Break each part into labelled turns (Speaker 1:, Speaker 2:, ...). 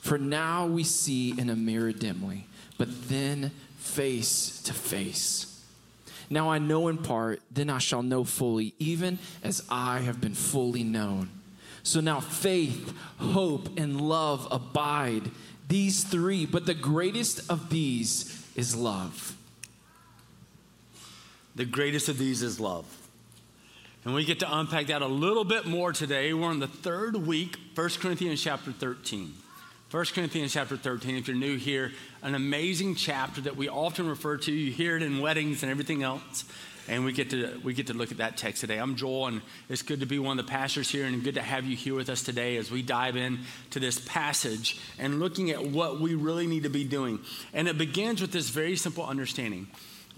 Speaker 1: For now we see in a mirror dimly, but then face to face. Now I know in part, then I shall know fully, even as I have been fully known. So now faith, hope, and love abide, these three, but the greatest of these is love.
Speaker 2: The greatest of these is love. And we get to unpack that a little bit more today. We're in the third week, 1 Corinthians chapter 13. 1 Corinthians chapter 13, if you're new here, an amazing chapter that we often refer to. You hear it in weddings and everything else. And we get to we get to look at that text today. I'm Joel, and it's good to be one of the pastors here, and good to have you here with us today as we dive in to this passage and looking at what we really need to be doing. And it begins with this very simple understanding: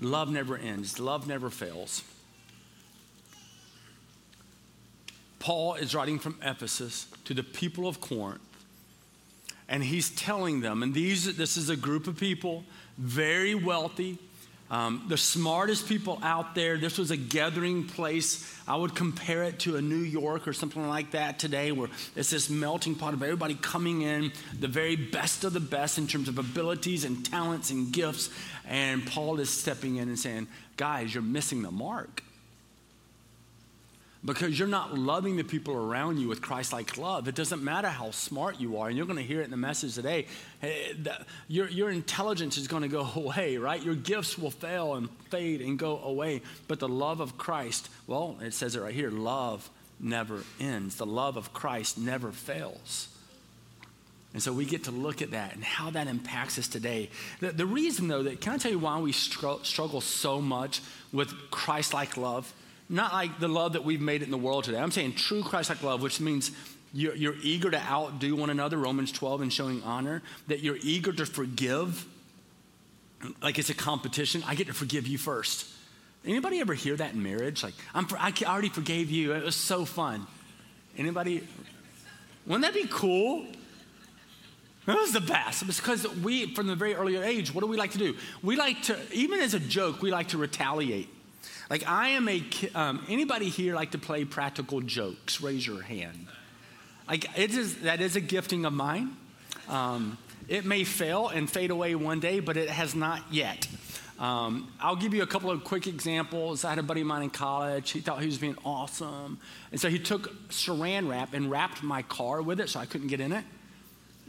Speaker 2: love never ends, love never fails. Paul is writing from Ephesus to the people of Corinth, and he's telling them, and these, this is a group of people, very wealthy, um, the smartest people out there. This was a gathering place. I would compare it to a New York or something like that today, where it's this melting pot of everybody coming in, the very best of the best in terms of abilities and talents and gifts. And Paul is stepping in and saying, Guys, you're missing the mark because you're not loving the people around you with Christ like love. It doesn't matter how smart you are, and you're going to hear it in the message today. Eh, your, your intelligence is going to go away, right? Your gifts will fail and fade and go away. But the love of Christ, well, it says it right here love never ends. The love of Christ never fails. And so we get to look at that and how that impacts us today. The, the reason, though, that can I tell you why we struggle so much with Christ like love? Not like the love that we've made it in the world today. I'm saying true Christ like love, which means you're, you're, eager to outdo one another, Romans 12, and showing honor, that you're eager to forgive, like it's a competition. I get to forgive you first. Anybody ever hear that in marriage? Like, I'm, I already forgave you. It was so fun. Anybody? Wouldn't that be cool? That was the best. It's because we, from the very early age, what do we like to do? We like to, even as a joke, we like to retaliate. Like I am a, um, anybody here like to play practical jokes? Raise your hand. Like it is, that is a gifting of mine. Um, it may fail and fade away one day, but it has not yet. Um, I'll give you a couple of quick examples. I had a buddy of mine in college. He thought he was being awesome. And so he took saran wrap and wrapped my car with it so I couldn't get in it.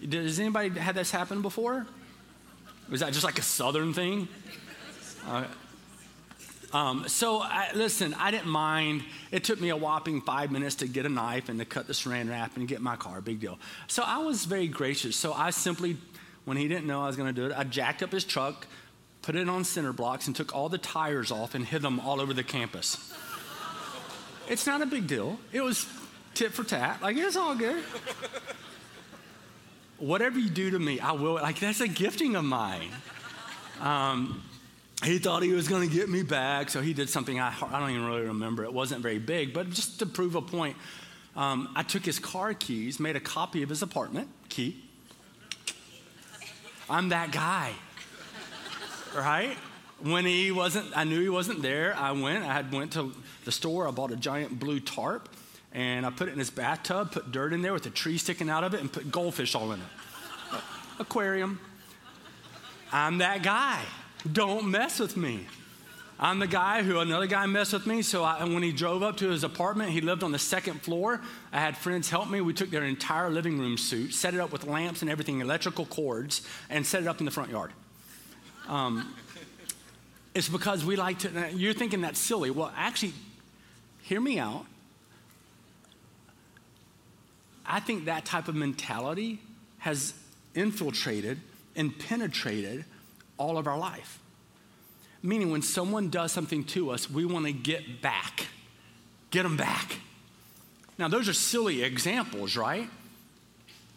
Speaker 2: Does anybody had this happen before? Was that just like a southern thing? Uh, um, so, I, listen, I didn't mind. It took me a whopping five minutes to get a knife and to cut the saran wrap and get my car. Big deal. So, I was very gracious. So, I simply, when he didn't know I was going to do it, I jacked up his truck, put it on center blocks, and took all the tires off and hid them all over the campus. it's not a big deal. It was tit for tat. Like, it's all good. Whatever you do to me, I will. Like, that's a gifting of mine. Um, he thought he was going to get me back, so he did something I, I don't even really remember. It wasn't very big, but just to prove a point, um, I took his car keys, made a copy of his apartment key. I'm that guy, right? When he wasn't, I knew he wasn't there. I went. I had went to the store. I bought a giant blue tarp, and I put it in his bathtub. Put dirt in there with a tree sticking out of it, and put goldfish all in it. Aquarium. I'm that guy. Don't mess with me. I'm the guy who another guy messed with me. So I, when he drove up to his apartment, he lived on the second floor. I had friends help me. We took their entire living room suite, set it up with lamps and everything, electrical cords, and set it up in the front yard. Um, it's because we like to. You're thinking that's silly. Well, actually, hear me out. I think that type of mentality has infiltrated and penetrated all of our life. Meaning, when someone does something to us, we want to get back, get them back. Now, those are silly examples, right?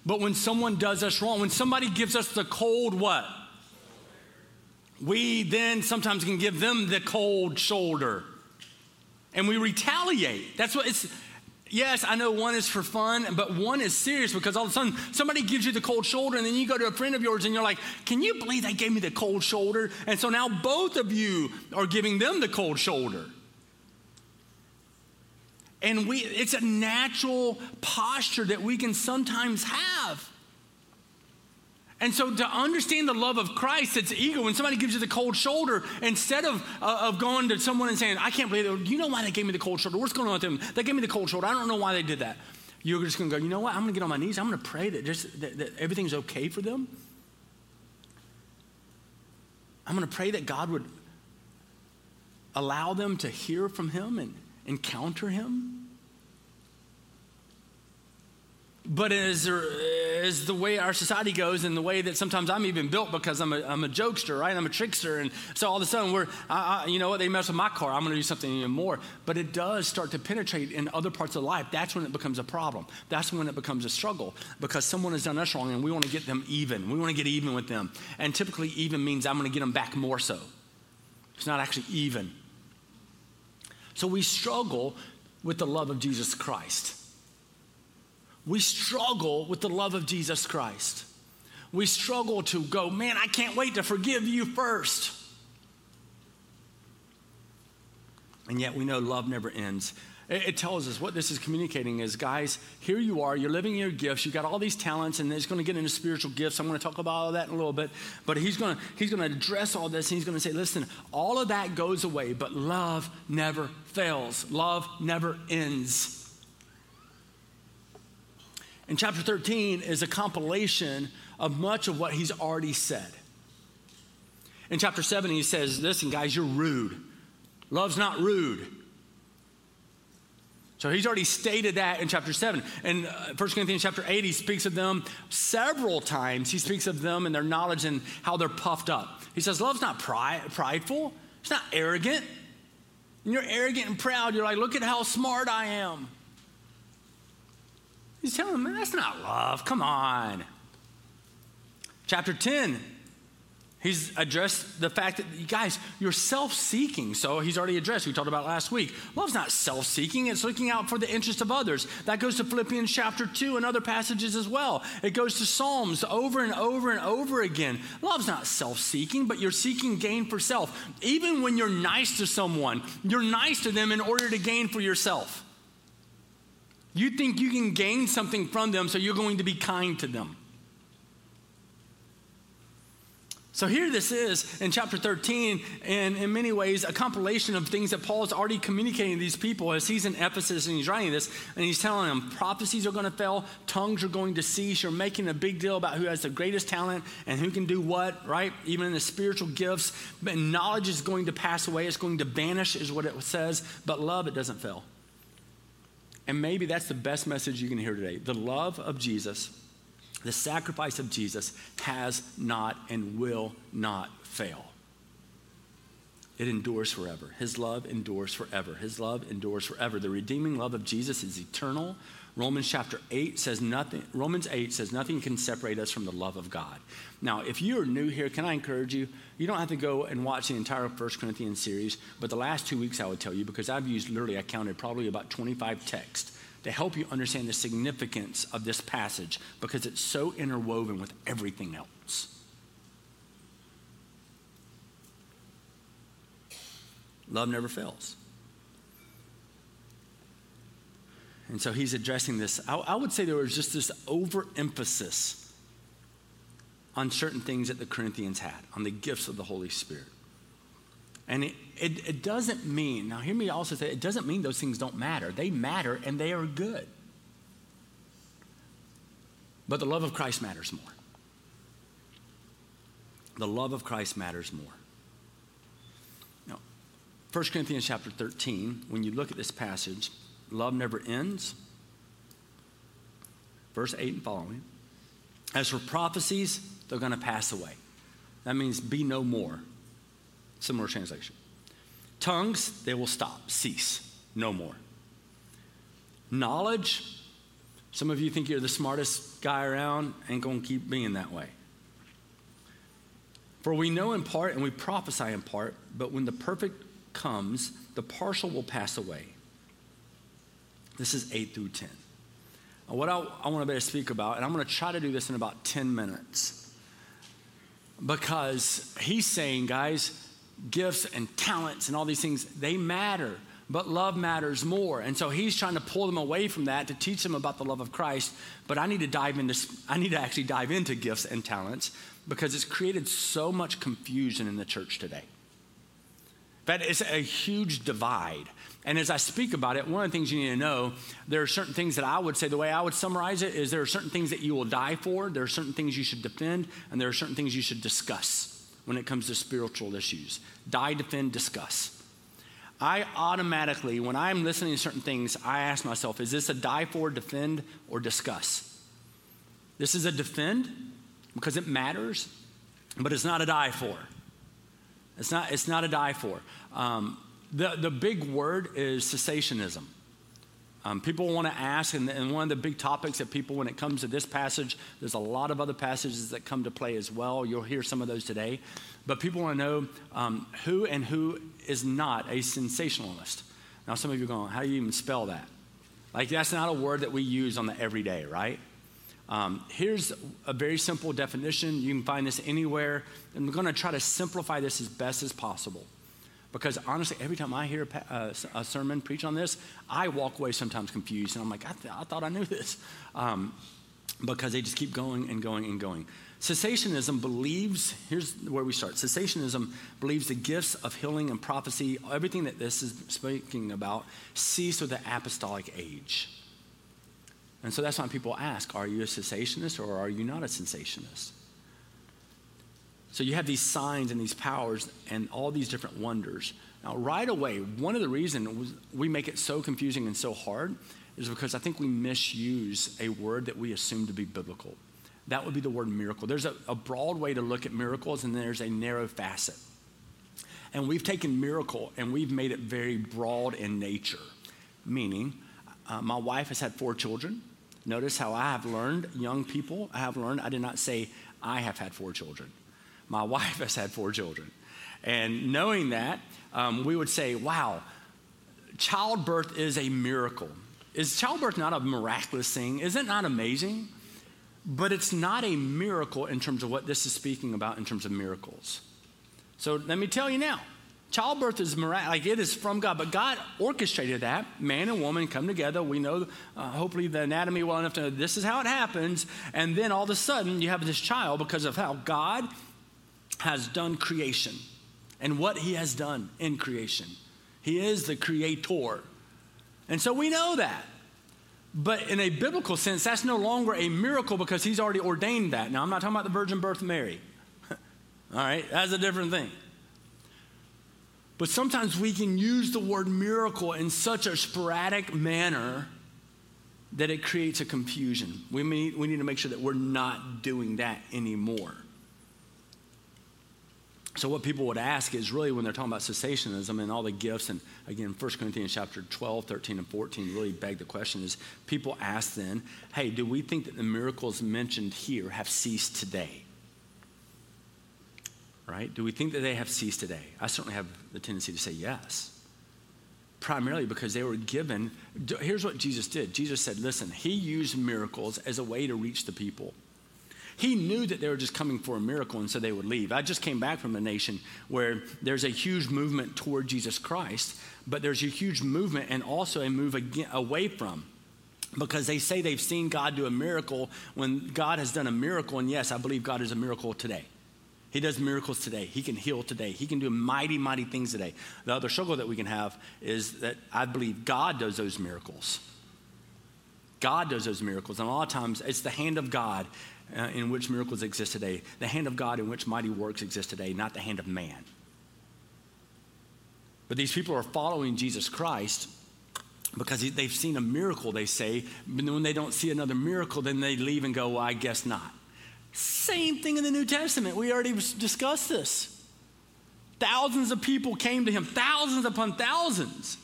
Speaker 2: But when someone does us wrong, when somebody gives us the cold what? We then sometimes can give them the cold shoulder. And we retaliate. That's what it's yes, I know one is for fun, but one is serious because all of a sudden somebody gives you the cold shoulder, and then you go to a friend of yours and you're like, Can you believe they gave me the cold shoulder? And so now both of you are giving them the cold shoulder. And we, it's a natural posture that we can sometimes have. And so, to understand the love of Christ, it's ego. When somebody gives you the cold shoulder, instead of, uh, of going to someone and saying, I can't believe it, you know why they gave me the cold shoulder? What's going on with them? They gave me the cold shoulder. I don't know why they did that. You're just going to go, you know what? I'm going to get on my knees. I'm going to pray that, just, that, that everything's okay for them. I'm going to pray that God would allow them to hear from Him and encounter Him. But as, as the way our society goes and the way that sometimes I'm even built because I'm a, I'm a jokester, right? I'm a trickster. And so all of a sudden, we're, I, I, you know what, they mess with my car. I'm going to do something even more. But it does start to penetrate in other parts of life. That's when it becomes a problem. That's when it becomes a struggle because someone has done us wrong and we want to get them even. We want to get even with them. And typically, even means I'm going to get them back more so. It's not actually even. So we struggle with the love of Jesus Christ we struggle with the love of Jesus Christ. We struggle to go, man, I can't wait to forgive you first. And yet we know love never ends. It, tells us what this is communicating is, guys, here you are, you're living your gifts, you've got all these talents, and he's going to get into spiritual gifts. I'm going to talk about all that in a little bit. But he's going to, he's going to address all this, and he's going to say, listen, all of that goes away, but love never fails, love never ends. And chapter 13 is a compilation of much of what he's already said. In chapter 7, he says, Listen, guys, you're rude. Love's not rude. So he's already stated that in chapter 7. In uh, 1 Corinthians chapter 8, he speaks of them several times. He speaks of them and their knowledge and how they're puffed up. He says, Love's not pride, prideful, it's not arrogant. You're arrogant and proud, you're like, Look at how smart I am. He's telling them, that's not love. Come on. Chapter 10, he's addressed the fact that, you guys, you're self seeking. So he's already addressed, we talked about last week. Love's not self seeking, it's looking out for the interest of others. That goes to Philippians chapter 2 and other passages as well. It goes to Psalms over and over and over again. Love's not self seeking, but you're seeking gain for self. Even when you're nice to someone, you're nice to them in order to gain for yourself. You think you can gain something from them, so you're going to be kind to them. So here this is in chapter 13, and in many ways, a compilation of things that Paul is already communicating to these people as he's in Ephesus and he's writing this, and he's telling them prophecies are going to fail, tongues are going to cease. You're making a big deal about who has the greatest talent and who can do what, right? Even in the spiritual gifts. But knowledge is going to pass away, it's going to vanish, is what it says, but love, it doesn't fail. And maybe that's the best message you can hear today. The love of Jesus, the sacrifice of Jesus has not and will not fail. It endures forever. His love endures forever. His love endures forever. The redeeming love of Jesus is eternal. Romans chapter 8 says nothing, Romans 8 says nothing can separate us from the love of God. Now, if you're new here, can I encourage you? You don't have to go and watch the entire First Corinthians series, but the last two weeks I would tell you, because I've used literally, I counted probably about 25 texts to help you understand the significance of this passage because it's so interwoven with everything else. Love never fails. And so he's addressing this. I, I would say there was just this overemphasis on certain things that the Corinthians had, on the gifts of the Holy Spirit. And it, it, it, doesn't mean, now hear me also say, it doesn't mean those things don't matter. They matter and they are good. But the love of Christ matters more. The love of Christ matters more. Now, 1 Corinthians chapter 13, when you look at this passage, love never ends. Verse 8 and following. As for prophecies, they're going to pass away. That means be no more. Similar translation. Tongues, they will stop, cease, no more. Knowledge, Some of you think you're the smartest guy around, ain't going to keep being that way. For we know in part and we prophesy in part, but when the perfect comes, the partial will pass away. This is 8 through 10. What I, I want to speak about, and I'm going to try to do this in about 10 minutes, because he's saying, guys, gifts and talents and all these things, they matter, but love matters more. And so he's trying to pull them away from that to teach them about the love of Christ. But I need to dive into, I need to actually dive into gifts and talents because it's created so much confusion in the church today. That is a huge divide. And as I speak about it, one of the things you need to know, there are certain things that I would say, the way I would summarize it is there are certain things that you will die for, there are certain things you should defend, and there are certain things you should discuss when it comes to spiritual issues. Die, defend, discuss. I automatically, when I'm listening to certain things, I ask myself, is this a die for, defend, or discuss? This is a defend because it matters, but it's not a die for. It's not, it's not a die for. Um, the, the big word is cessationism. Um, people want to ask, and, and, one of the big topics that people, when it comes to this passage, there's a lot of other passages that come to play as well. You'll hear some of those today. But people want to know um, who and who is not a cessationist. Now, some of you are going, how do you even spell that? Like, that's not a word that we use on the everyday, right? Um, here's a very simple definition. You can find this anywhere. And we're going to try to simplify this as best as possible. Because honestly, every time I hear a, uh, a sermon preach on this, I walk away sometimes confused. And I'm like, I, th- I thought I knew this. Um, because they just keep going and going and going. Cessationism believes, here's where we start. Cessationism believes the gifts of healing and prophecy, everything that this is speaking about, cease with the apostolic age. And so that's why people ask are you a cessationist or are you not a cessationist? So you have these signs and these powers and all these different wonders. Now, right away, one of the reasons we make it so confusing and so hard is because I think we misuse a word that we assume to be biblical. That would be the word miracle. There's a, a broad way to look at miracles, and there's a narrow facet. And we've taken miracle and we've made it very broad in nature, meaning, uh, my wife has had four children. Notice how I have learned, young people, I have learned, I did not say I have had four children. My wife has had four children. And knowing that, um, we would say, wow, childbirth is a miracle. Is childbirth not a miraculous thing? Is it not amazing? But it's not a miracle in terms of what this is speaking about in terms of miracles. So let me tell you now childbirth is miraculous, like it is from God, but God orchestrated that. Man and woman come together. We know, uh, hopefully, the anatomy well enough to know this is how it happens. And then all of a sudden, you have this child because of how God has done creation and what He has done in creation. He is the creator. And so we know that. But in a biblical sense, that's no longer a miracle because He's already ordained that. Now, I'm not talking about the virgin birth of Mary. all right, that's a different thing. But sometimes we can use the word miracle in such a sporadic manner that it creates a confusion. We, may, we need to make sure that we're not doing that anymore. So, what people would ask is really when they're talking about cessationism and all the gifts, and again, 1 Corinthians chapter 12, 13, and 14 really beg the question is people ask then, hey, do we think that the miracles mentioned here have ceased today? right? Do we think that they have ceased today? I certainly have the tendency to say yes. Primarily because they were given. Here's what Jesus did Jesus said, listen, he used miracles as a way to reach the people. He knew that they were just coming for a miracle and so they would leave. I just came back from a nation where there's a huge movement toward Jesus Christ, but there's a huge movement and also a move away from because they say they've seen God do a miracle when God has done a miracle. And yes, I believe God is a miracle today. He does miracles today. He can heal today. He can do mighty, mighty things today. The other struggle that we can have is that I believe God does those miracles. God does those miracles. And a lot of times it's the hand of God uh, in which miracles exist today, the hand of God in which mighty works exist today, not the hand of man. But these people are following Jesus Christ because they've seen a miracle, they say. But when they don't see another miracle, then they leave and go, well, I guess not. Same thing in the New Testament. We already discussed this. Thousands of people came to him, thousands upon thousands.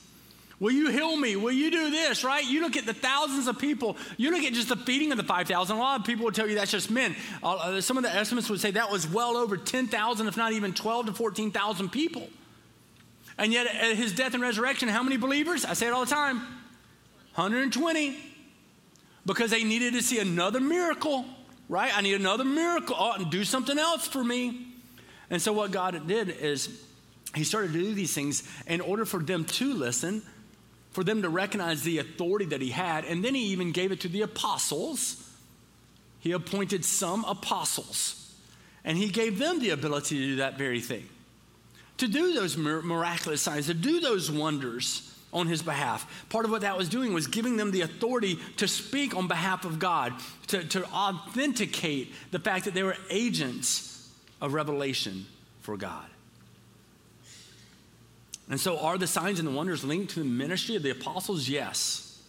Speaker 2: Will you heal me? Will you do this, right? You look at the thousands of people. You look at just the feeding of the 5,000. A lot of people would tell you that's just men. Uh, some of the estimates would say that was well over 10,000, if not even 12 to 14,000 people. And yet, at his death and resurrection, how many believers? I say it all the time 120. Because they needed to see another miracle, right? I need another miracle. Oh, and do something else for me. And so, what God did is, He started to do these things in order for them to listen for them to recognize the authority that he had. And then he even gave it to the apostles. He appointed some apostles, and he gave them the ability to do that very thing to do those miraculous signs, to do those wonders on his behalf. Part of what that was doing was giving them the authority to speak on behalf of God, to, to authenticate the fact that they were agents of revelation for God. And so, are the signs and the wonders linked to the ministry of the apostles? Yes.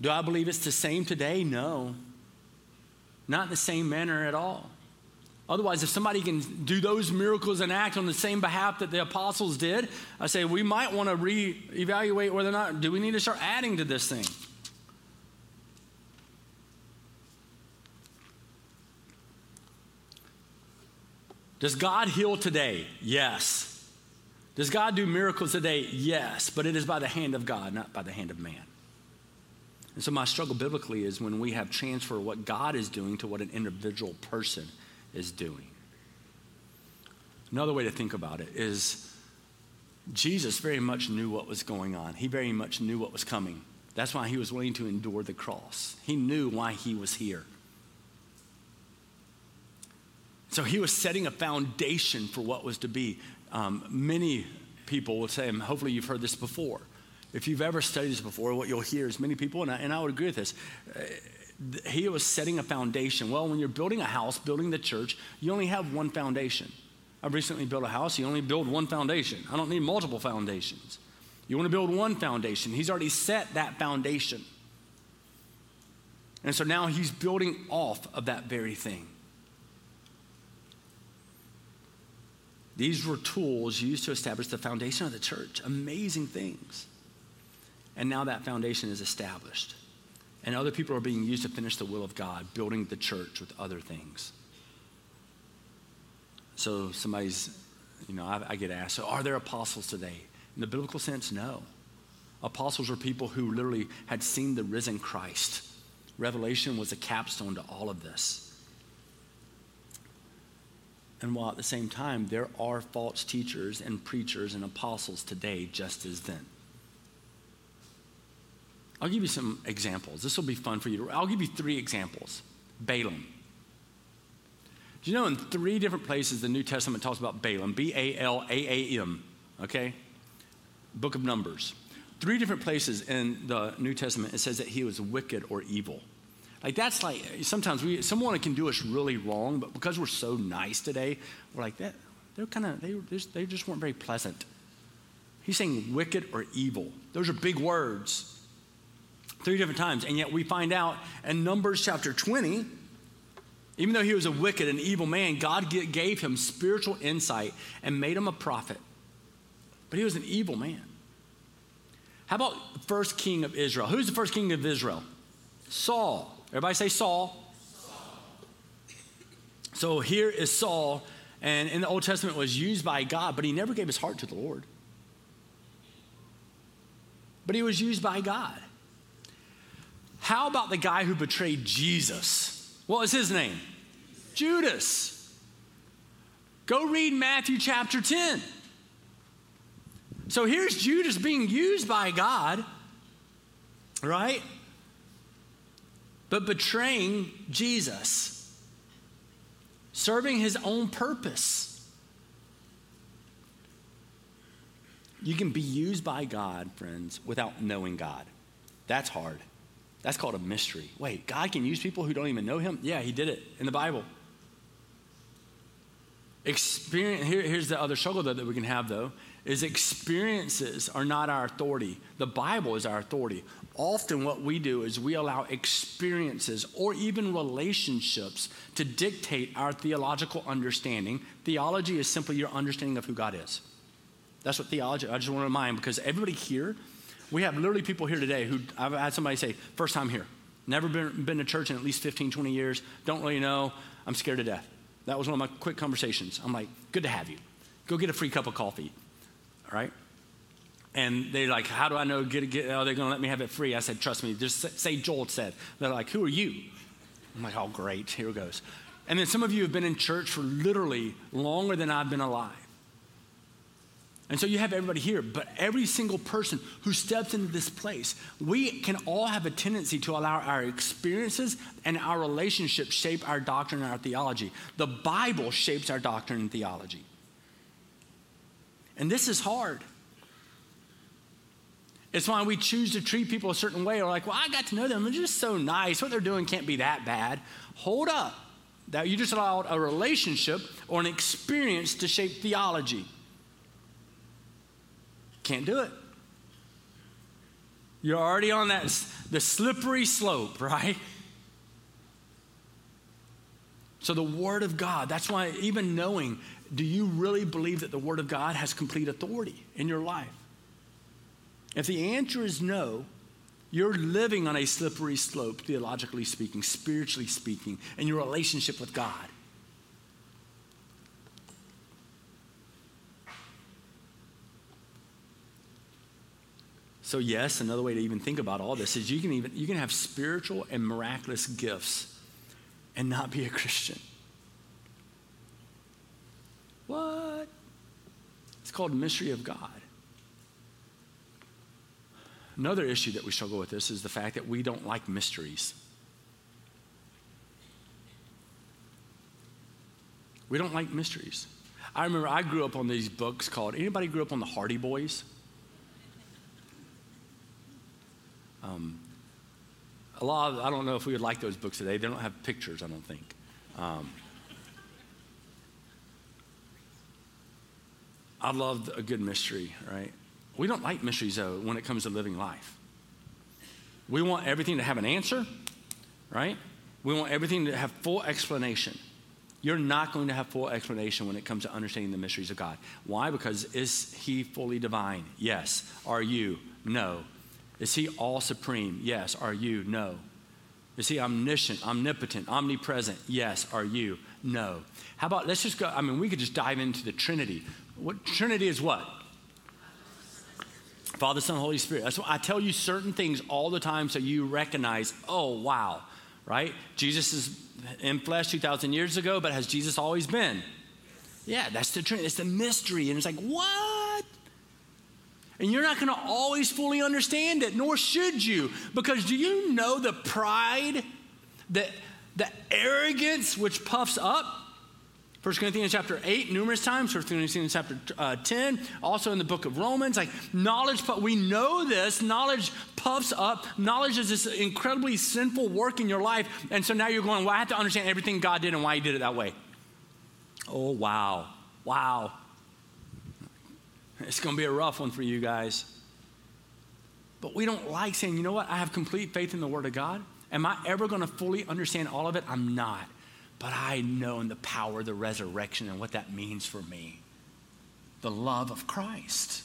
Speaker 2: Do I believe it's the same today? No. Not in the same manner at all. Otherwise, if somebody can do those miracles and act on the same behalf that the apostles did, I say we might want to reevaluate whether or not do we need to start adding to this thing. Does God heal today? Yes. Does God do miracles today? Yes. But it is by the hand of God, not by the hand of man. And so my struggle biblically is when we have transfer what God is doing to what an individual person is doing. Another way to think about it is Jesus very much knew what was going on. He very much knew what was coming. That's why he was willing to endure the cross. He knew why he was here. So he was setting a foundation for what was to be. Um, many people will say, and hopefully you've heard this before. If you've ever studied this before, what you'll hear is many people, and I, and I would agree with this, uh, he was setting a foundation. Well, when you're building a house, building the church, you only have one foundation. I recently built a house, you only build one foundation. I don't need multiple foundations. You want to build one foundation. He's already set that foundation. And so now he's building off of that very thing. These were tools used to establish the foundation of the church. Amazing things. And now that foundation is established. And other people are being used to finish the will of God, building the church with other things. So somebody's, you know, I, I get asked, so are there apostles today? In the biblical sense, no. Apostles are people who literally had seen the risen Christ. Revelation was a capstone to all of this. And while at the same time, there are false teachers and preachers and apostles today, just as then. I'll give you some examples. This will be fun for you. I'll give you three examples. Balaam. Do you know in three different places the New Testament talks about Balaam? B A L A A M, okay? Book of Numbers. Three different places in the New Testament it says that he was wicked or evil. Like that's like sometimes we someone can do us really wrong, but because we're so nice today, we're like that. They're kind of they they just weren't very pleasant. He's saying wicked or evil. Those are big words. Three different times, and yet we find out in Numbers chapter 20, even though he was a wicked and evil man, God gave him spiritual insight and made him a prophet. But he was an evil man. How about the first king of Israel? Who's the first king of Israel? Saul. Everybody say Saul. So here is Saul, and in the Old Testament was used by God, but he never gave his heart to the Lord. But he was used by God. How about the guy who betrayed Jesus? What was his name? Judas. Go read Matthew chapter 10. So here's Judas being used by God, right? But betraying Jesus, serving his own purpose. You can be used by God, friends, without knowing God. That's hard. That's called a mystery. Wait, God can use people who don't even know him? Yeah, he did it in the Bible. Experience, here, here's the other struggle though, that we can have, though, is experiences are not our authority. The Bible is our authority often what we do is we allow experiences or even relationships to dictate our theological understanding. Theology is simply your understanding of who God is. That's what theology, I just want to remind because everybody here, we have literally people here today who I've had somebody say, first time here, never been, been to church in at least 15, 20 years, don't really know, I'm scared to death. That was one of my quick conversations. I'm like, good to have you. Go get a free cup of coffee, right? And they're like, how do I know? Get, get, oh, are they going to let me have it free? I said, trust me, just say Joel said. They're like, who are you? I'm like, oh, great, here it goes. And then some of you have been in church for literally longer than I've been alive. And so you have everybody here, but every single person who steps into this place, we can all have a tendency to allow our experiences and our relationships shape our doctrine and our theology. The Bible shapes our doctrine and theology. And this is hard. It's why we choose to treat people a certain way. Or like, well, I got to know them. They're just so nice. What they're doing can't be that bad. Hold up. That you just allowed a relationship or an experience to shape theology. Can't do it. You're already on that the slippery slope, right? So the word of God, that's why even knowing, do you really believe that the word of God has complete authority in your life? If the answer is no, you're living on a slippery slope, theologically speaking, spiritually speaking, in your relationship with God. So, yes, another way to even think about all this is you can even you can have spiritual and miraculous gifts and not be a Christian. What? It's called mystery of God. Another issue that we struggle with this is the fact that we don't like mysteries. We don't like mysteries. I remember I grew up on these books called, anybody grew up on the Hardy Boys? Um, a lot of, I don't know if we would like those books today. They don't have pictures, I don't think. Um, I love a good mystery, right? We don't like mysteries, though, when it comes to living life. We want everything to have an answer, right? We want everything to have full explanation. You're not going to have full explanation when it comes to understanding the mysteries of God. Why? Because is He fully divine? Yes. Are you? No. Is He all supreme? Yes. Are you? No. Is He omniscient, omnipotent, omnipresent? Yes. Are you? No. How about let's just go? I mean, we could just dive into the Trinity. What Trinity is what? Father, Son, Holy Spirit. That's why I tell you certain things all the time so you recognize, oh, wow, right? Jesus is in flesh 2,000 years ago, but has Jesus always been? Yeah, that's the Trinity. It's the mystery. And it's like, what? And you're not going to always fully understand it, nor should you. Because do you know the pride, the, the arrogance which puffs up? 1 Corinthians chapter 8, numerous times, 1 Corinthians chapter uh, 10, also in the book of Romans. Like knowledge, we know this, knowledge puffs up. Knowledge is this incredibly sinful work in your life. And so now you're going, well, I have to understand everything God did and why He did it that way. Oh, wow. Wow. It's going to be a rough one for you guys. But we don't like saying, you know what? I have complete faith in the Word of God. Am I ever going to fully understand all of it? I'm not but I know in the power of the resurrection and what that means for me the love of Christ.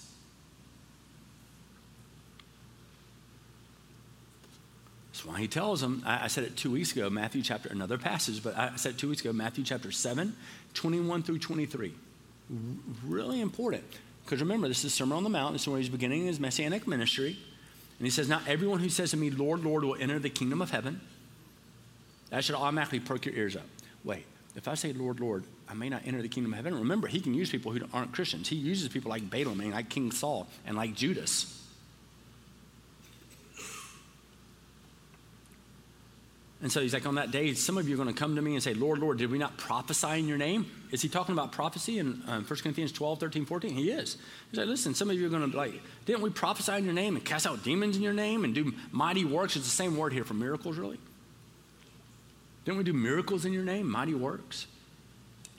Speaker 2: That's why he tells them, I, said it two weeks ago, Matthew chapter, another passage, but I said two weeks ago, Matthew chapter 7, 21 through 23. R- really important. Because remember, this is Sermon on the Mount. This is where he's beginning his messianic ministry. And he says, Not everyone who says to me, Lord, Lord, will enter the kingdom of heaven. That should automatically perk your ears up wait, if I say, Lord, Lord, I may not enter the kingdom of heaven. Remember, he can use people who aren't Christians. He uses people like Balaam and like King Saul and like Judas. And so he's like, on that day, some of you are going to come to me and say, Lord, Lord, did we not prophesy in your name? Is he talking about prophecy in um, 1 Corinthians 12, 13, 14? He is. He's like, listen, some of you are going to like, didn't we prophesy in your name and cast out demons in your name and do mighty works? It's the same word here for miracles, really. Didn't we do miracles in your name, mighty works?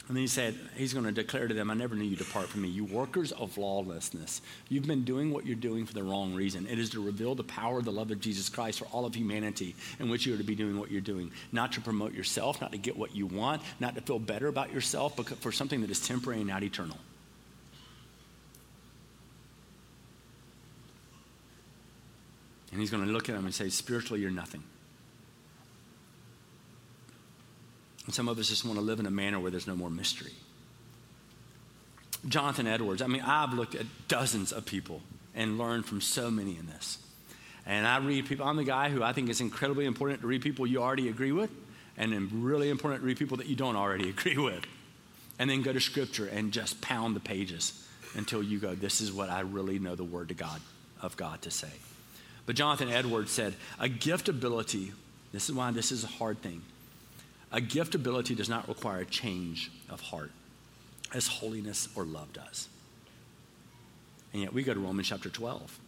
Speaker 2: And then he said, He's going to declare to them, I never knew you depart from me, you workers of lawlessness. You've been doing what you're doing for the wrong reason. It is to reveal the power of the love of Jesus Christ for all of humanity in which you are to be doing what you're doing. Not to promote yourself, not to get what you want, not to feel better about yourself, but for something that is temporary and not eternal. And he's going to look at them and say, Spiritually, you're nothing. And some of us just want to live in a manner where there's no more mystery. Jonathan Edwards, I mean, I've looked at dozens of people and learned from so many in this. And I read people, I'm the guy who I think it's incredibly important to read people you already agree with, and really important to read people that you don't already agree with. And then go to scripture and just pound the pages until you go, this is what I really know the word to God of God to say. But Jonathan Edwards said, a gift ability, this is why this is a hard thing. A gift ability does not require a change of heart as holiness or love does. And yet we go to Romans chapter 12.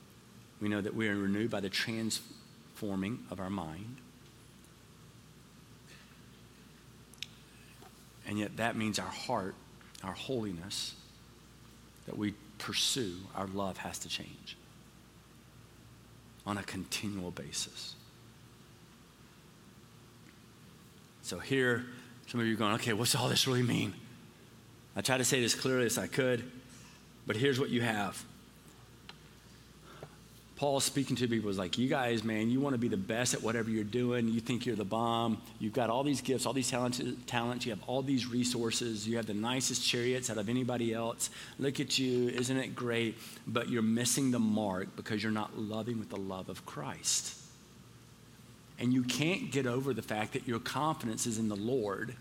Speaker 2: We know that we are renewed by the transforming of our mind. And yet that means our heart, our holiness that we pursue, our love has to change on a continual basis. So here, some of you are going, okay, what's all this really mean? I tried to say it as clearly as I could, but here's what you have. Paul speaking to people was like, You guys, man, you want to be the best at whatever you're doing. You think you're the bomb. You've got all these gifts, all these talents, talents. You have all these resources. You have the nicest chariots out of anybody else. Look at you. Isn't it great? But you're missing the mark because you're not loving with the love of Christ. And you can't get over the fact that your confidence is in the Lord,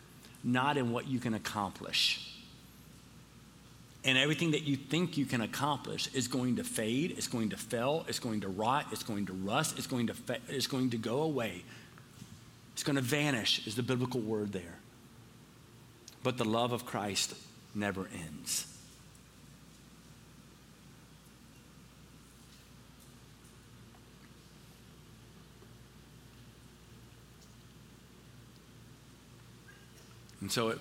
Speaker 2: not in what you can accomplish and everything that you think you can accomplish is going to fade, it's going to fail, it's going to rot, it's going to rust, it's going to, fa- it's going to go away. It's going to vanish, is the biblical word there. But the love of Christ never ends. And so it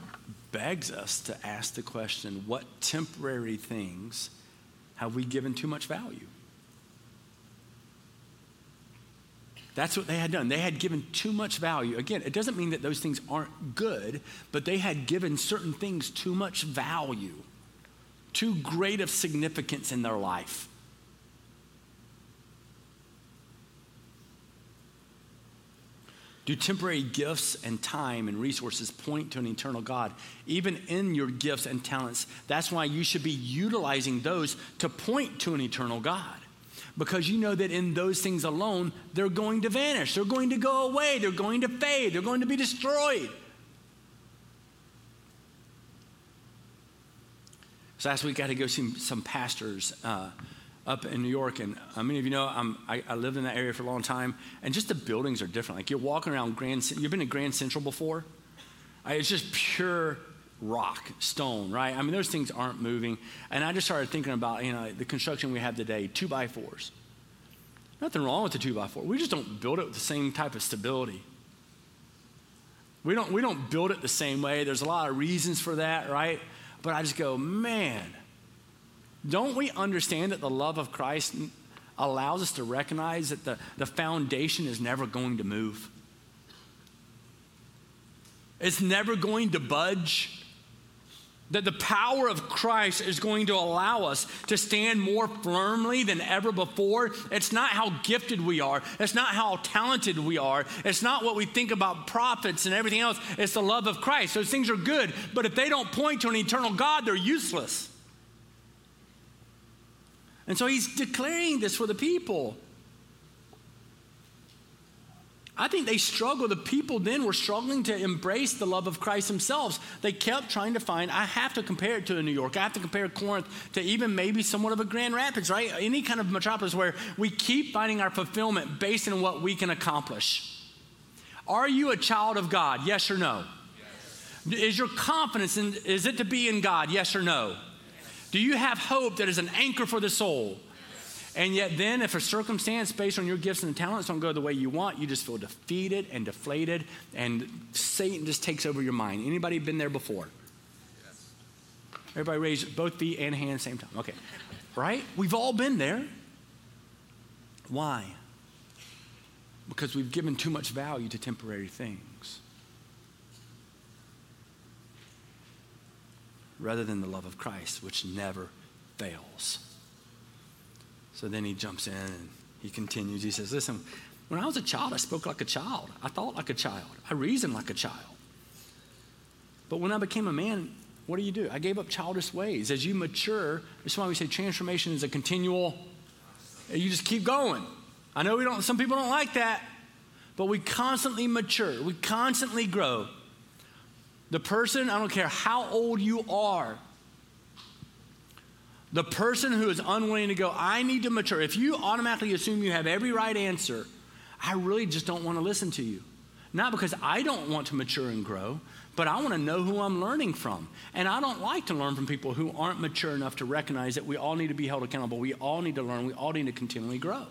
Speaker 2: begs us to ask the question what temporary things have we given too much value? That's what they had done. They had given too much value. Again, it doesn't mean that those things aren't good, but they had given certain things too much value, too great of significance in their life. Do temporary gifts and time and resources point to an eternal God? Even in your gifts and talents, that's why you should be utilizing those to point to an eternal God. Because you know that in those things alone, they're going to vanish, they're going to go away, they're going to fade, they're going to be destroyed. So last week I had to go see some pastors. Uh, up in New York, and uh, many of you know I, I lived in that area for a long time, and just the buildings are different. Like you're walking around Grand, you've been to Grand Central before? Uh, it's just pure rock, stone, right? I mean, those things aren't moving. And I just started thinking about, you know, the construction we have today, two by fours. Nothing wrong with the two by four. We just don't build it with the same type of stability. We don't, we don't build it the same way. There's a lot of reasons for that, right? But I just go, man, don't we understand that the love of Christ allows us to recognize that the, the foundation is never going to move? It's never going to budge. That the power of Christ is going to allow us to stand more firmly than ever before. It's not how gifted we are. It's not how talented we are. It's not what we think about prophets and everything else. It's the love of Christ. Those things are good, but if they don't point to an eternal God, they're useless. And so he's declaring this for the people. I think they struggled. The people then were struggling to embrace the love of Christ themselves. They kept trying to find, I have to compare it to a New York. I have to compare Corinth to even maybe somewhat of a Grand Rapids, right? Any kind of metropolis where we keep finding our fulfillment based on what we can accomplish. Are you a child of God? Yes or no? Yes. Is your confidence in, is it to be in God? Yes or no? Do you have hope that is an anchor for the soul? And yet, then, if a circumstance based on your gifts and talents don't go the way you want, you just feel defeated and deflated, and Satan just takes over your mind. Anybody been there before? Yes. Everybody raise both feet and hands same time. Okay. Right? We've all been there. Why? Because we've given too much value to temporary things. Rather than the love of Christ, which never fails. So then he jumps in and He continues, he says, Listen, when I was a child, I spoke like a child. I thought like a child. I reasoned like a child. But when I became a man, what do you do? I gave up childish ways. As you mature, that's why we say transformation is a continual, you just keep going. I know we don't, some people don't like that, but we constantly mature, we constantly grow. The person, I don't care how old you are, the person who is unwilling to go, I need to mature. If you automatically assume you have every right answer, I really just don't want to listen to you. Not because I don't want to mature and grow, but I want to know who I'm learning from. And I don't like to learn from people who aren't mature enough to recognize that we all need to be held accountable. We all need to learn. We all need to continually grow.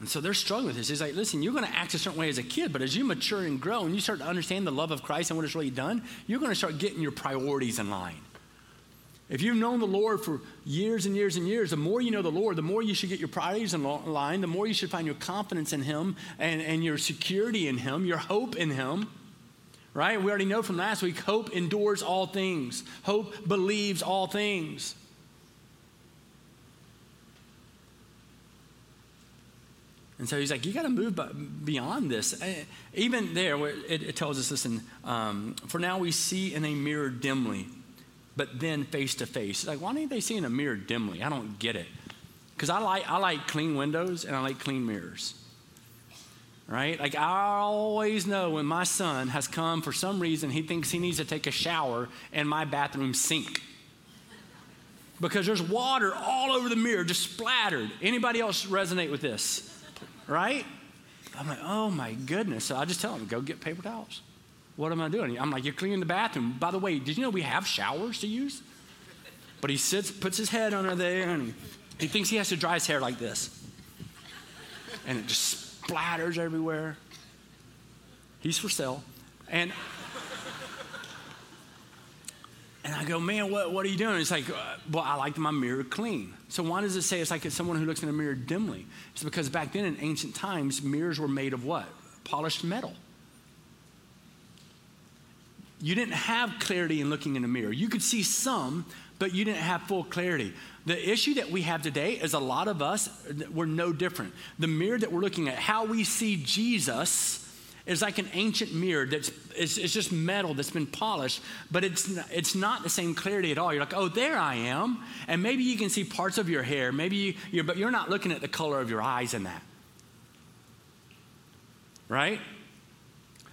Speaker 2: And so they're struggling with this. He's like, listen, you're going to act a certain way as a kid, but as you mature and grow and you start to understand the love of Christ and what it's really done, you're going to start getting your priorities in line. If you've known the Lord for years and years and years, the more you know the Lord, the more you should get your priorities in line, the more you should find your confidence in Him and, and your security in Him, your hope in Him. Right? We already know from last week hope endures all things, hope believes all things. And so he's like, you got to move beyond this. Even there, it, it tells us, listen, um, for now we see in a mirror dimly, but then face to face. Like, why don't they see in a mirror dimly? I don't get it. Because I like, I like clean windows and I like clean mirrors. Right? Like, I always know when my son has come for some reason, he thinks he needs to take a shower in my bathroom sink because there's water all over the mirror just splattered anybody else resonate with this right? I'm like, oh my goodness. So I just tell him, go get paper towels. What am I doing? I'm like, you're cleaning the bathroom. By the way, did you know we have showers to use? But he sits, puts his head under there, and he thinks he has to dry his hair like this. And it just splatters everywhere. He's for sale. And and I go, man, what, what are you doing? It's like, uh, well, I like my mirror clean. So why does it say it's like it's someone who looks in a mirror dimly? It's because back then in ancient times, mirrors were made of what? Polished metal. You didn't have clarity in looking in a mirror. You could see some, but you didn't have full clarity. The issue that we have today is a lot of us, we're no different. The mirror that we're looking at, how we see Jesus, is like an ancient mirror that's it's, it's, just metal that's been polished, but it's it's not the same clarity at all. You're like, oh, there I am, and maybe you can see parts of your hair, maybe you, you're, but you're not looking at the color of your eyes in that, right?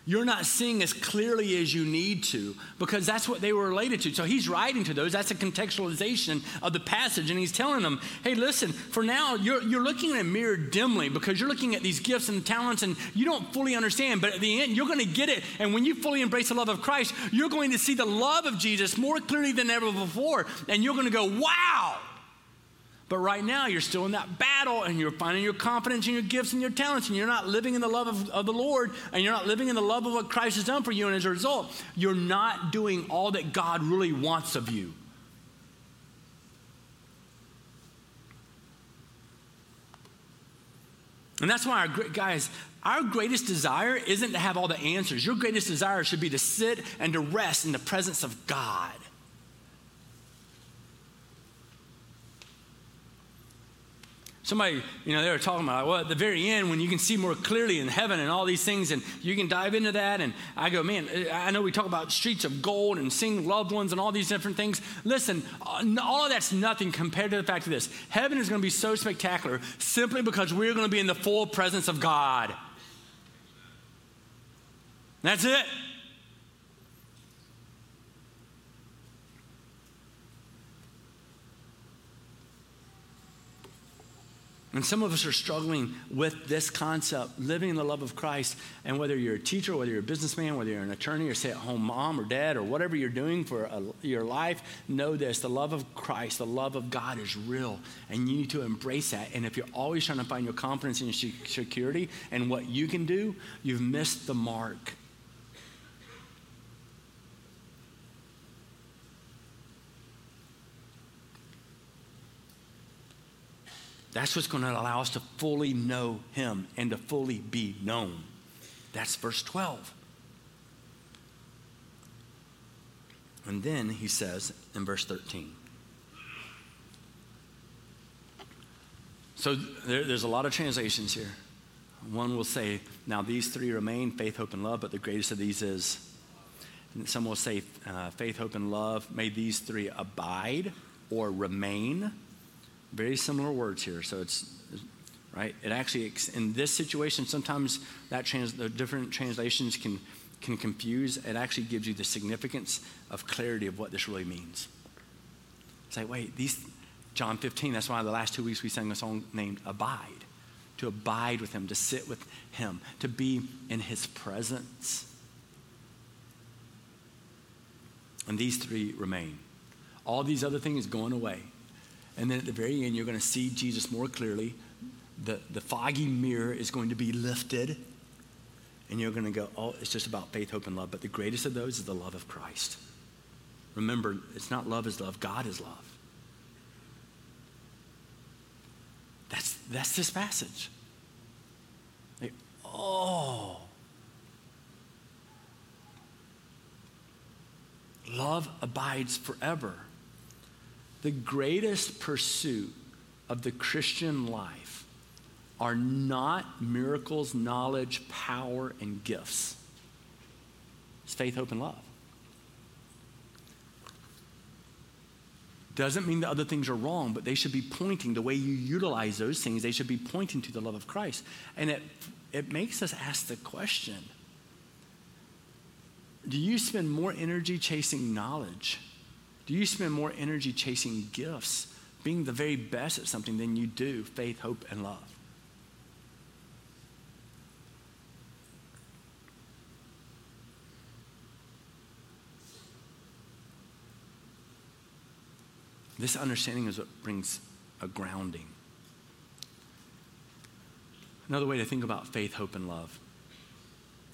Speaker 2: You're not seeing as clearly as you need to because that's what they were related to. So he's writing to those. That's a contextualization of the passage. And he's telling them, hey, listen, for now, you're, you're looking in a mirror dimly because you're looking at these gifts and talents and you don't fully understand. But at the end, you're going to get it. And when you fully embrace the love of Christ, you're going to see the love of Jesus more clearly than ever before. And you're going to go, wow. But right now, you're still in that battle and you're finding your confidence in your gifts and your talents, and you're not living in the love of, of, the Lord, and you're not living in the love of what Christ has done for you. And as a result, you're not doing all that God really wants of you. And that's why, our guys, our greatest desire isn't to have all the answers. Your greatest desire should be to sit and to rest in the presence of God. Somebody, you know, they were talking about, well, at the very end, when you can see more clearly in heaven and all these things, and you can dive into that. And I go, man, I know we talk about streets of gold and seeing loved ones and all these different things. Listen, uh, all of that's nothing compared to the fact of this. Heaven is going to be so spectacular simply because we're going to be in the full presence of God. That's it. And some of us are struggling with this concept, living in the love of Christ. And whether you're a teacher, whether you're a businessman, whether you're an attorney or stay at home mom or dad or whatever you're doing for a, your life, know this the love of Christ, the love of God is real. And you need to embrace that. And if you're always trying to find your confidence and your security and what you can do, you've missed the mark. That's what's going to allow us to fully know Him and to fully be known. That's verse 12. And then he says in verse 13. So there, there's a lot of translations here. One will say, Now these three remain faith, hope, and love, but the greatest of these is. some will say, uh, Faith, hope, and love, may these three abide or remain very similar words here. So it's, right? It actually, in this situation, sometimes that trans, the different translations can, can confuse. It actually gives you the significance of clarity of what this really means. It's like, wait, these, John 15, that's why the last two weeks we sang a song named Abide. To abide with him, to sit with him, to be in his presence. And these three remain. All these other things going away. And then at the very end, you're going to see Jesus more clearly. The, the foggy mirror is going to be lifted. And you're going to go, oh, it's just about faith, hope, and love. But the greatest of those is the love of Christ. Remember, it's not love is love, God is love. That's, that's this passage. Like, oh. Love abides forever. The greatest pursuit of the Christian life are not miracles, knowledge, power, and gifts. It's faith, hope, and love. Doesn't mean that other things are wrong, but they should be pointing, the way you utilize those things, they should be pointing to the love of Christ. And it, it makes us ask the question Do you spend more energy chasing knowledge? Do you spend more energy chasing gifts, being the very best at something than you do faith, hope, and love? This understanding is what brings a grounding. Another way to think about faith, hope, and love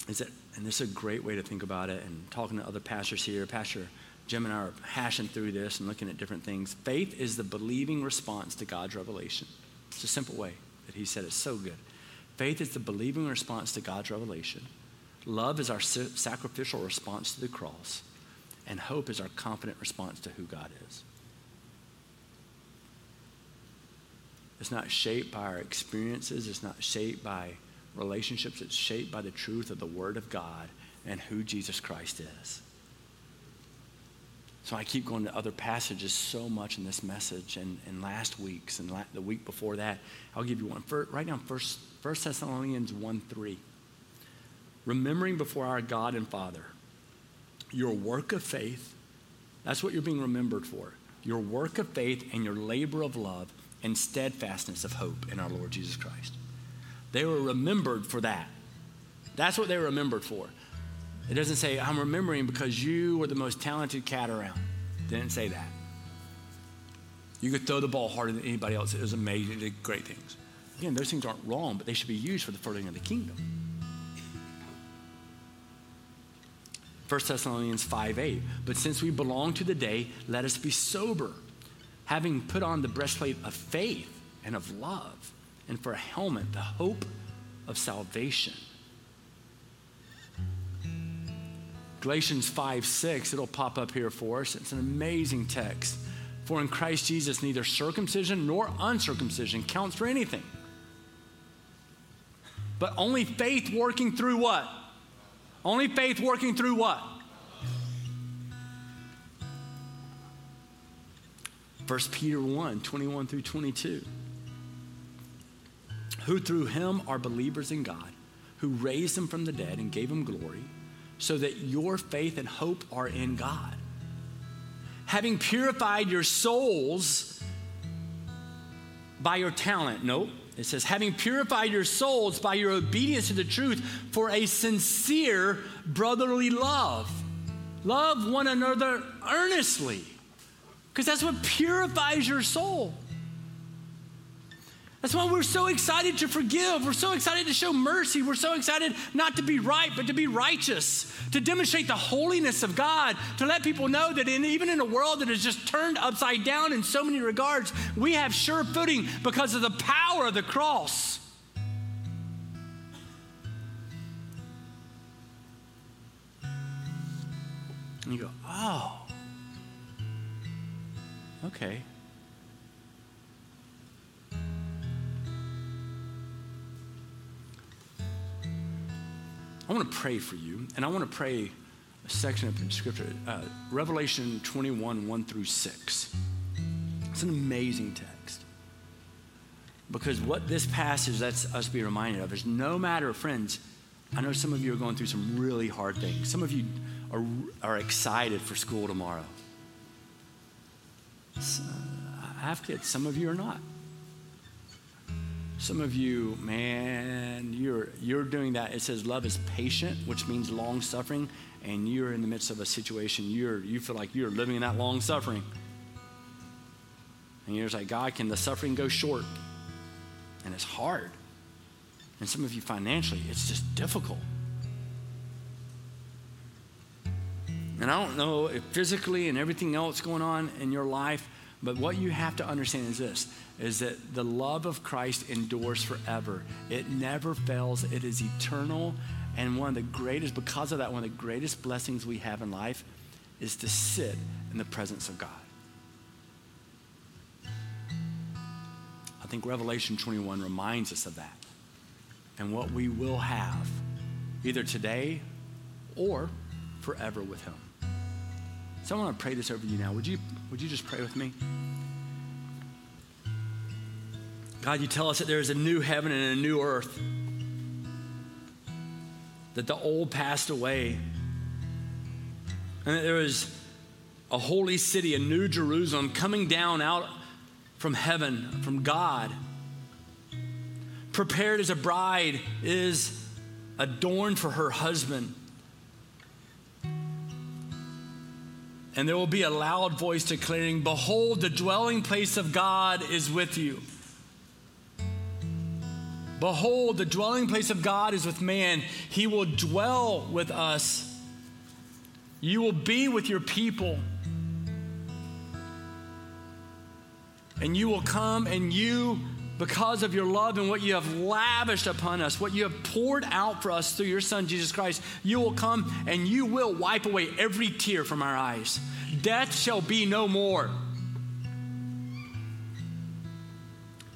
Speaker 2: is that, and this is a great way to think about it, and talking to other pastors here, Pastor Jim and I are hashing through this and looking at different things. Faith is the believing response to God's revelation. It's a simple way that he said it's so good. Faith is the believing response to God's revelation. Love is our sacrificial response to the cross. And hope is our confident response to who God is. It's not shaped by our experiences, it's not shaped by relationships, it's shaped by the truth of the Word of God and who Jesus Christ is. So I keep going to other passages so much in this message and, and last week's and la- the week before that. I'll give you one. First, write down First, First Thessalonians 1 3. Remembering before our God and Father your work of faith, that's what you're being remembered for. Your work of faith and your labor of love and steadfastness of hope in our Lord Jesus Christ. They were remembered for that. That's what they were remembered for. It doesn't say, I'm remembering because you were the most talented cat around. It didn't say that. You could throw the ball harder than anybody else. It was amazing. did great things. Again, those things aren't wrong, but they should be used for the furthering of the kingdom. 1 Thessalonians 5 8. But since we belong to the day, let us be sober having put on the breastplate of faith and of love, and for a helmet, the hope of salvation. Galatians 5 6, it'll pop up here for us. It's an amazing text. For in Christ Jesus, neither circumcision nor uncircumcision counts for anything, but only faith working through what? Only faith working through what? 1 Peter 1 21 through 22. Who through him are believers in God, who raised him from the dead and gave him glory, so that your faith and hope are in God. Having purified your souls by your talent. Nope. It says, having purified your souls by your obedience to the truth for a sincere brotherly love. Love one another earnestly because that's what purifies your soul. That's why we're so excited to forgive. We're so excited to show mercy. We're so excited not to be right, but to be righteous, to demonstrate the holiness of God, to let people know that in, even in a world that is just turned upside down in so many regards, we have sure footing because of the power of the cross. And you go, oh. Okay. I want to pray for you, and I want to pray a section of scripture, uh, Revelation 21, 1 through 6. It's an amazing text. Because what this passage lets us be reminded of is no matter, friends, I know some of you are going through some really hard things. Some of you are, are excited for school tomorrow. I have kids, some of you are not. Some of you, man, you're, you're doing that. It says love is patient, which means long suffering, and you're in the midst of a situation, you're, you feel like you're living in that long suffering. And you're just like, God, can the suffering go short? And it's hard. And some of you financially, it's just difficult. And I don't know if physically and everything else going on in your life, but what you have to understand is this is that the love of Christ endures forever. It never fails. It is eternal. And one of the greatest, because of that, one of the greatest blessings we have in life is to sit in the presence of God. I think Revelation 21 reminds us of that and what we will have either today or forever with Him. So I want to pray this over you now. Would you, would you just pray with me? God, you tell us that there is a new heaven and a new earth, that the old passed away, and that there is a holy city, a new Jerusalem coming down out from heaven, from God, prepared as a bride is adorned for her husband. And there will be a loud voice declaring, Behold, the dwelling place of God is with you. Behold, the dwelling place of God is with man. He will dwell with us. You will be with your people. And you will come and you, because of your love and what you have lavished upon us, what you have poured out for us through your Son, Jesus Christ, you will come and you will wipe away every tear from our eyes. Death shall be no more.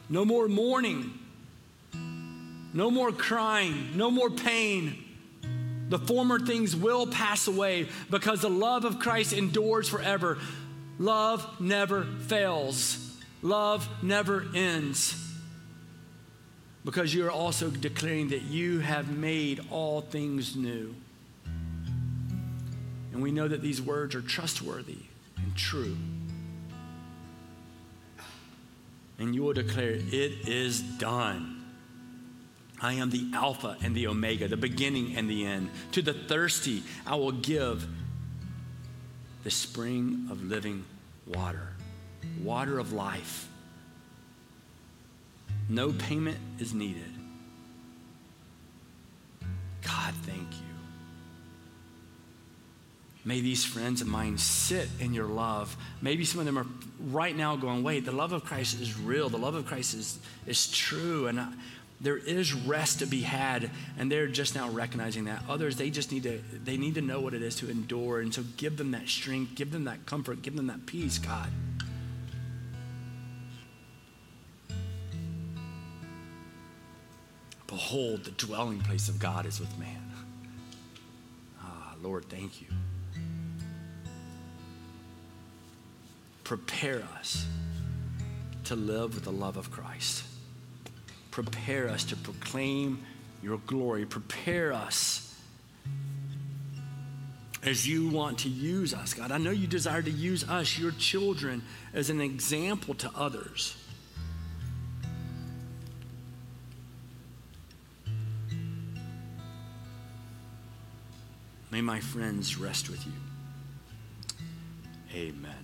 Speaker 2: No more mourning. No more crying, no more pain. The former things will pass away because the love of Christ endures forever. Love never fails, love never ends. Because you are also declaring that you have made all things new. And we know that these words are trustworthy and true. And you will declare, It is done. I am the Alpha and the Omega, the beginning and the end. To the thirsty, I will give the spring of living water, water of life. No payment is needed. God, thank you. May these friends of mine sit in your love. Maybe some of them are right now going, wait, the love of Christ is real. The love of Christ is, is true. And I, there is rest to be had and they're just now recognizing that others they just need to they need to know what it is to endure and so give them that strength give them that comfort give them that peace god behold the dwelling place of god is with man ah lord thank you prepare us to live with the love of christ Prepare us to proclaim your glory. Prepare us as you want to use us, God. I know you desire to use us, your children, as an example to others. May my friends rest with you. Amen.